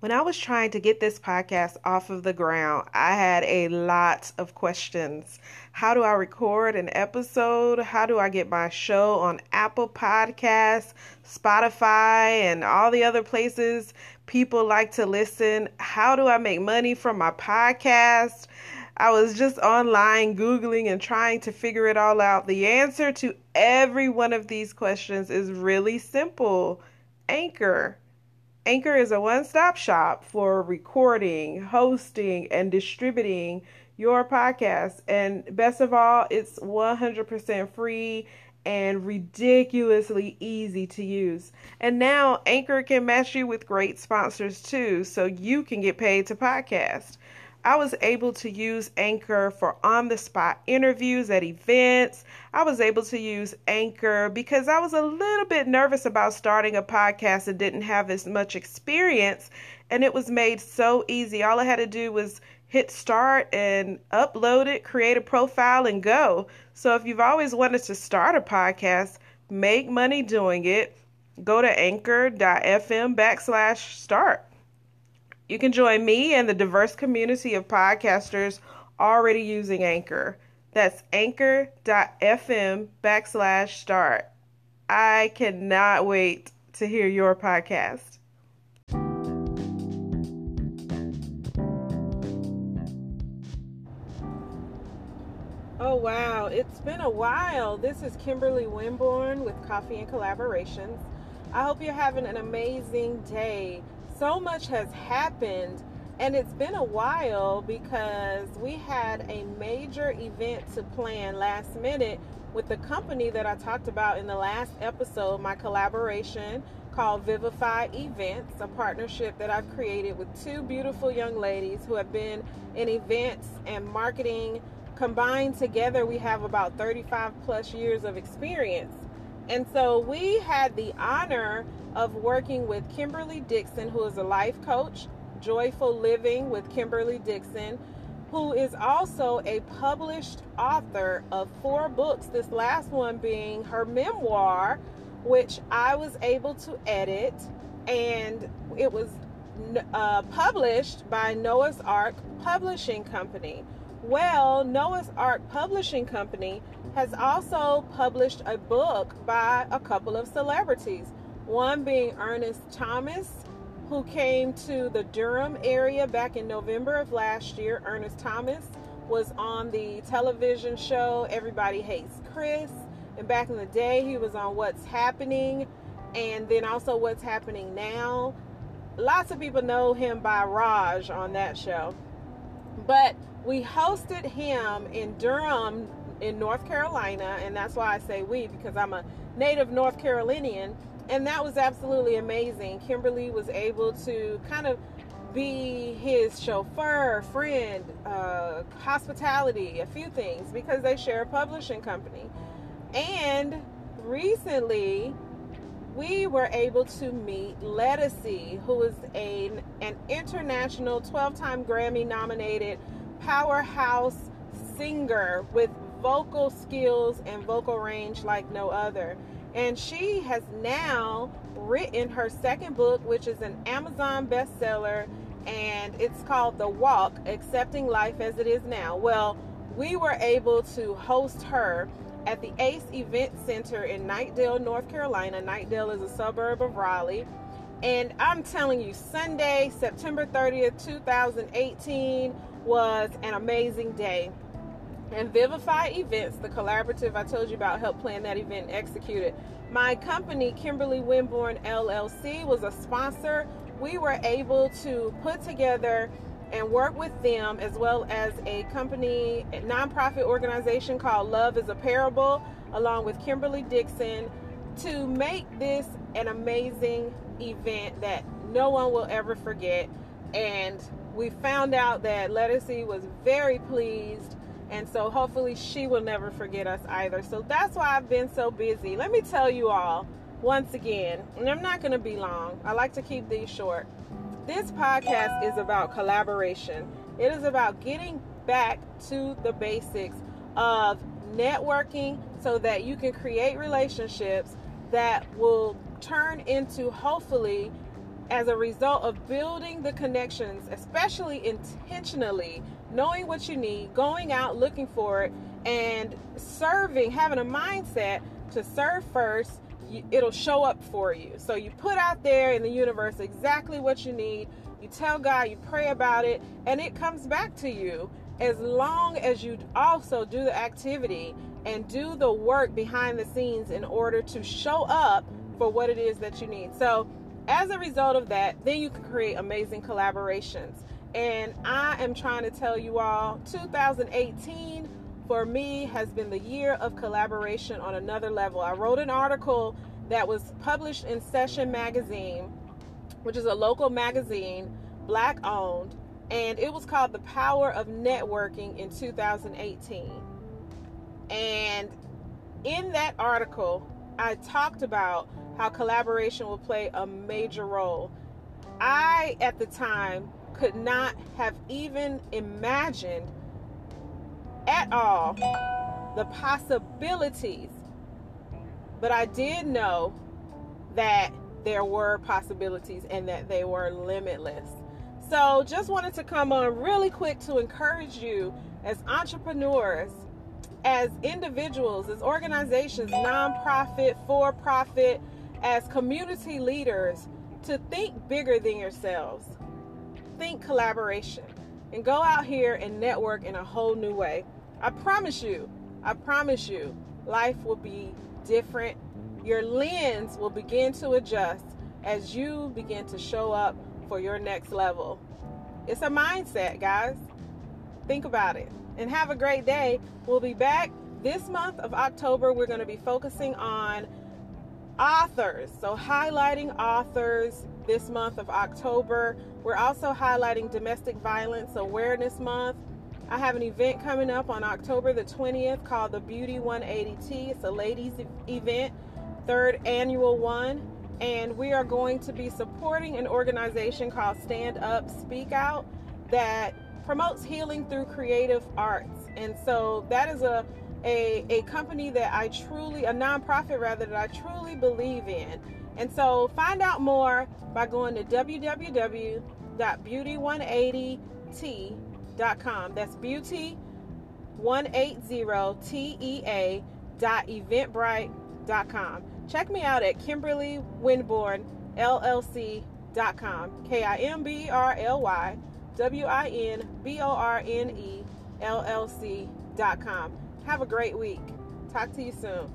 When I was trying to get this podcast off of the ground, I had a lot of questions. How do I record an episode? How do I get my show on Apple Podcasts, Spotify, and all the other places people like to listen? How do I make money from my podcast? I was just online Googling and trying to figure it all out. The answer to every one of these questions is really simple Anchor. Anchor is a one stop shop for recording, hosting, and distributing your podcast. And best of all, it's 100% free and ridiculously easy to use. And now Anchor can match you with great sponsors too, so you can get paid to podcast. I was able to use Anchor for on the spot interviews at events. I was able to use Anchor because I was a little bit nervous about starting a podcast and didn't have as much experience. And it was made so easy. All I had to do was hit start and upload it, create a profile, and go. So if you've always wanted to start a podcast, make money doing it, go to anchor.fm backslash start. You can join me and the diverse community of podcasters already using Anchor. That's anchor.fm backslash start. I cannot wait to hear your podcast. Oh, wow. It's been a while. This is Kimberly Winborne with Coffee and Collaborations. I hope you're having an amazing day so much has happened and it's been a while because we had a major event to plan last minute with the company that I talked about in the last episode, my collaboration called Vivify Events, a partnership that I've created with two beautiful young ladies who have been in events and marketing. Combined together, we have about 35 plus years of experience. And so we had the honor of working with Kimberly Dixon, who is a life coach, Joyful Living with Kimberly Dixon, who is also a published author of four books, this last one being her memoir, which I was able to edit, and it was uh, published by Noah's Ark Publishing Company. Well, Noah's Ark Publishing Company has also published a book by a couple of celebrities. One being Ernest Thomas, who came to the Durham area back in November of last year. Ernest Thomas was on the television show Everybody Hates Chris. And back in the day, he was on What's Happening and then also What's Happening Now. Lots of people know him by Raj on that show. But we hosted him in Durham, in North Carolina, and that's why I say we because I'm a native North Carolinian, and that was absolutely amazing. Kimberly was able to kind of be his chauffeur, friend, uh, hospitality, a few things because they share a publishing company. And recently, we were able to meet Ledisi, who is a, an international 12 time Grammy nominated powerhouse singer with vocal skills and vocal range like no other. And she has now written her second book, which is an Amazon bestseller, and it's called The Walk Accepting Life as It Is Now. Well, we were able to host her at the ACE Event Center in Knightdale, North Carolina. Knightdale is a suburb of Raleigh. And I'm telling you, Sunday, September 30th, 2018 was an amazing day. And Vivify Events, the collaborative I told you about, helped plan that event and execute it. My company, Kimberly Winborne LLC, was a sponsor. We were able to put together and work with them as well as a company, a nonprofit organization called Love is a Parable, along with Kimberly Dixon, to make this an amazing event that no one will ever forget. And we found out that Ledisi was very pleased and so hopefully she will never forget us either. So that's why I've been so busy. Let me tell you all once again, and I'm not going to be long. I like to keep these short. This podcast is about collaboration. It is about getting back to the basics of networking so that you can create relationships that will turn into hopefully as a result of building the connections, especially intentionally, knowing what you need, going out looking for it, and serving, having a mindset to serve first, it'll show up for you. So you put out there in the universe exactly what you need. You tell God, you pray about it, and it comes back to you as long as you also do the activity and do the work behind the scenes in order to show up for what it is that you need. So, as a result of that, then you can create amazing collaborations. And I am trying to tell you all 2018 for me has been the year of collaboration on another level. I wrote an article that was published in Session Magazine, which is a local magazine, black owned, and it was called The Power of Networking in 2018. And in that article, I talked about how collaboration will play a major role. I, at the time, could not have even imagined at all the possibilities, but I did know that there were possibilities and that they were limitless. So, just wanted to come on really quick to encourage you as entrepreneurs, as individuals, as organizations, nonprofit, for profit, as community leaders, to think bigger than yourselves. Think collaboration and go out here and network in a whole new way. I promise you, I promise you, life will be different. Your lens will begin to adjust as you begin to show up for your next level. It's a mindset, guys. Think about it and have a great day. We'll be back this month of October. We're going to be focusing on authors. So, highlighting authors this month of October. We're also highlighting Domestic Violence Awareness Month. I have an event coming up on October the 20th called the Beauty 180T. It's a ladies event, third annual one and we are going to be supporting an organization called Stand Up Speak Out that promotes healing through creative arts. And so that is a a, a company that I truly, a nonprofit rather, that I truly believe in. And so find out more by going to www.beauty180t.com. That's beauty 180tea dot eventbrite.com. Check me out at Kimberly Winborne LLC.com. K I M B R L Y W I N B O R N E L L C.com. Have a great week. Talk to you soon.